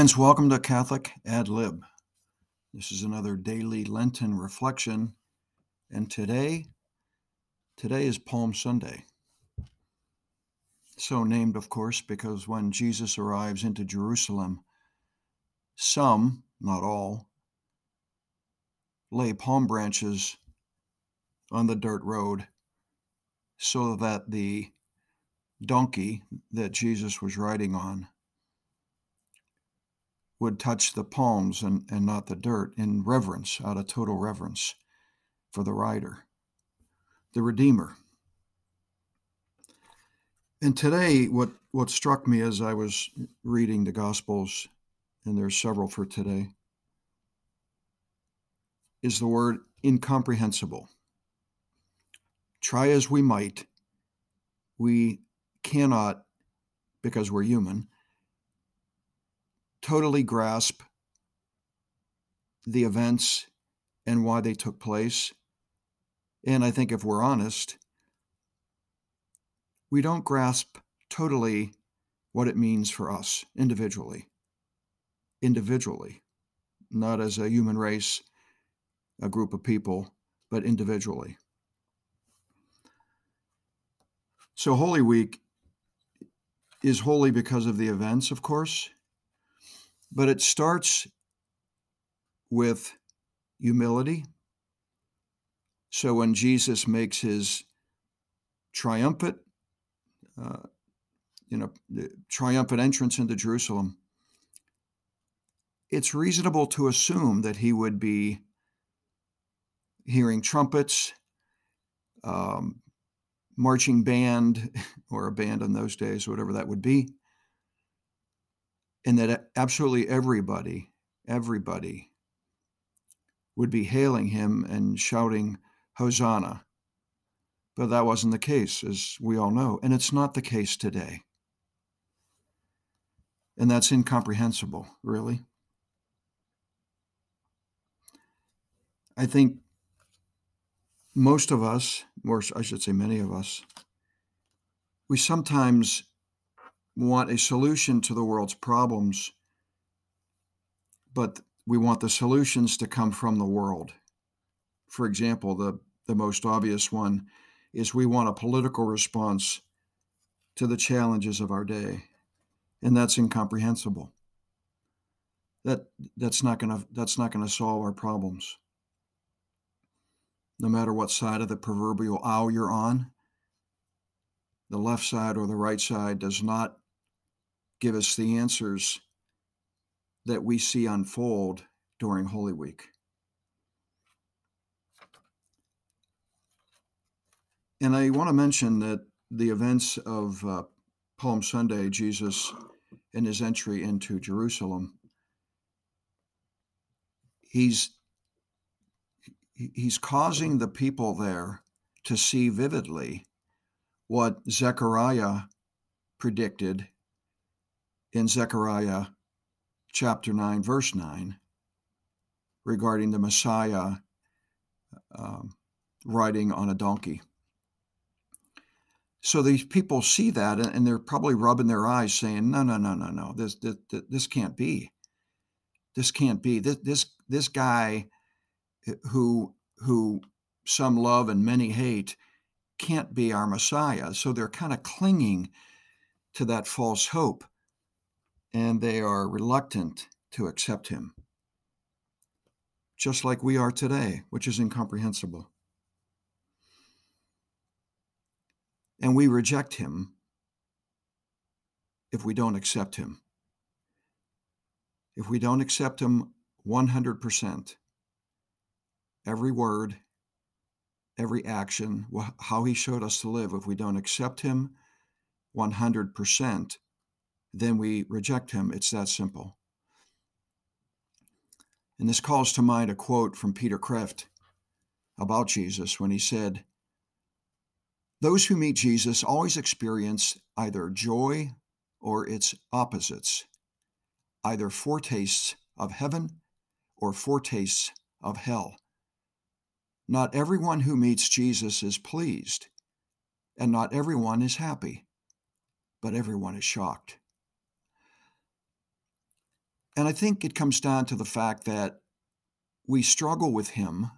Friends, welcome to Catholic Ad Lib. This is another daily Lenten reflection, and today, today is Palm Sunday. So named, of course, because when Jesus arrives into Jerusalem, some, not all, lay palm branches on the dirt road so that the donkey that Jesus was riding on would touch the palms and, and not the dirt in reverence, out of total reverence for the rider, the Redeemer. And today, what, what struck me as I was reading the Gospels, and there's several for today, is the word incomprehensible. Try as we might, we cannot, because we're human, totally grasp the events and why they took place. And I think if we're honest, we don't grasp totally what it means for us individually. Individually, not as a human race, a group of people, but individually. So, Holy Week is holy because of the events, of course, but it starts with humility. So when Jesus makes his triumphant, uh, you know, triumphant entrance into Jerusalem, it's reasonable to assume that he would be hearing trumpets, um, marching band, or a band in those days, whatever that would be, and that uh, absolutely everybody, everybody would be hailing him and shouting, Hosanna. But that wasn't the case, as we all know. And it's not the case today. And that's incomprehensible, really. I think most of us, or I should say many of us, we sometimes want a solution to the world's problems, but we want the solutions to come from the world. For example, the, the most obvious one is we want a political response to the challenges of our day, and that's incomprehensible. That that's not gonna that's not gonna solve our problems. No matter what side of the proverbial aisle you're on, the left side or the right side does not give us the answers that we see unfold during Holy Week. And I want to mention that the events of uh, Palm Sunday, Jesus and his entry into Jerusalem, he's he's causing the people there to see vividly what Zechariah predicted in Zechariah chapter 9, verse 9, regarding the Messiah um, riding on a donkey. So these people see that and they're probably rubbing their eyes saying, no, no, no, no, no, this, this, this can't be. This can't be. This, this, this guy who, who some love and many hate can't be our Messiah. So they're kind of clinging to that false hope and they are reluctant to accept him, just like we are today, which is incomprehensible. And we reject him if we don't accept him. If we don't accept him 100%, every word, every action, how he showed us to live, if we don't accept him 100%, then we reject him. It's that simple. And this calls to mind a quote from Peter Kreeft about Jesus when he said, Those who meet Jesus always experience either joy or its opposites, either foretastes of heaven or foretastes of hell. Not everyone who meets Jesus is pleased, and not everyone is happy, but everyone is shocked. And I think it comes down to the fact that we struggle with him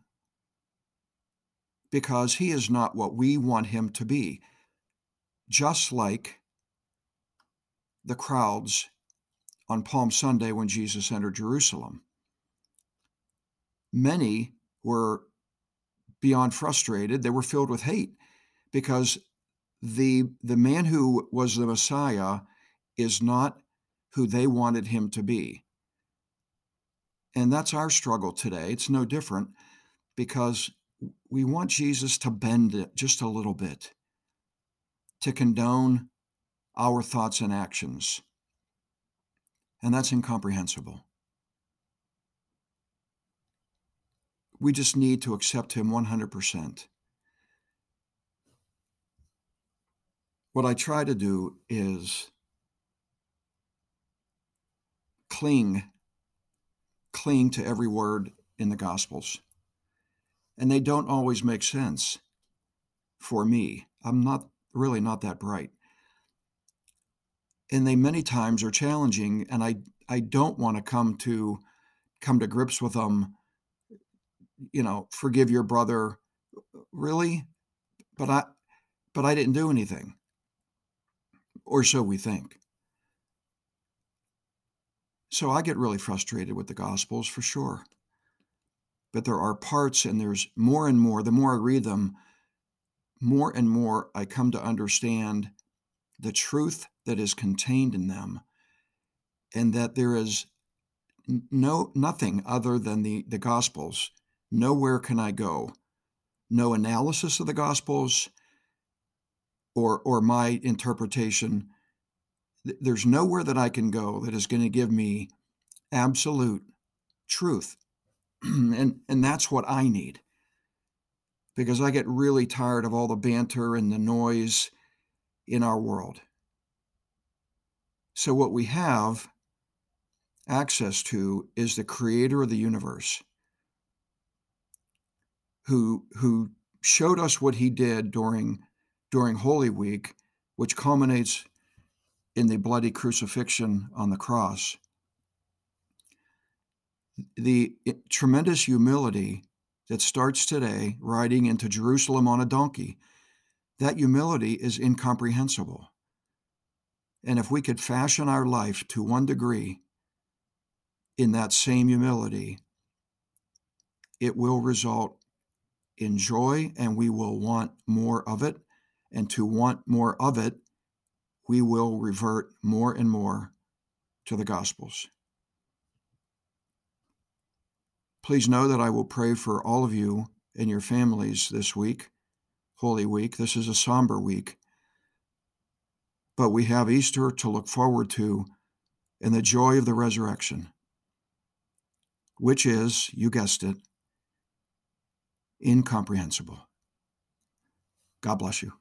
because he is not what we want him to be. Just like the crowds on Palm Sunday when Jesus entered Jerusalem. Many were beyond frustrated, they were filled with hate because the the man who was the Messiah is not who they wanted him to be. And that's our struggle today. It's no different because we want Jesus to bend it just a little bit, to condone our thoughts and actions. And that's incomprehensible. We just need to accept Him 100%. What I try to do is cling, cling to every word in the Gospels. And they don't always make sense for me. I'm not really not that bright. And they many times are challenging, and I, I don't want to come to come to grips with them, you know, forgive your brother. Really? But I but I didn't do anything. Or so we think. So I get really frustrated with the Gospels for sure. But there are parts, and there's more and more, the more I read them, more and more I come to understand the truth that is contained in them, and that there is no nothing other than the, the Gospels. Nowhere can I go. No analysis of the Gospels or or my interpretation there's nowhere that I can go that is going to give me absolute truth. and and that's what I need. Because I get really tired of all the banter and the noise in our world. So what we have access to is the creator of the universe who who showed us what he did during during Holy Week, which culminates in the bloody crucifixion on the cross. The tremendous humility that starts today riding into Jerusalem on a donkey, that humility is incomprehensible. And if we could fashion our life to one degree in that same humility, it will result in joy and we will want more of it. And to want more of it, we will revert more and more to the Gospels. Please know that I will pray for all of you and your families this week, Holy Week. This is a somber week, but we have Easter to look forward to and the joy of the resurrection, which is, you guessed it, incomprehensible. God bless you.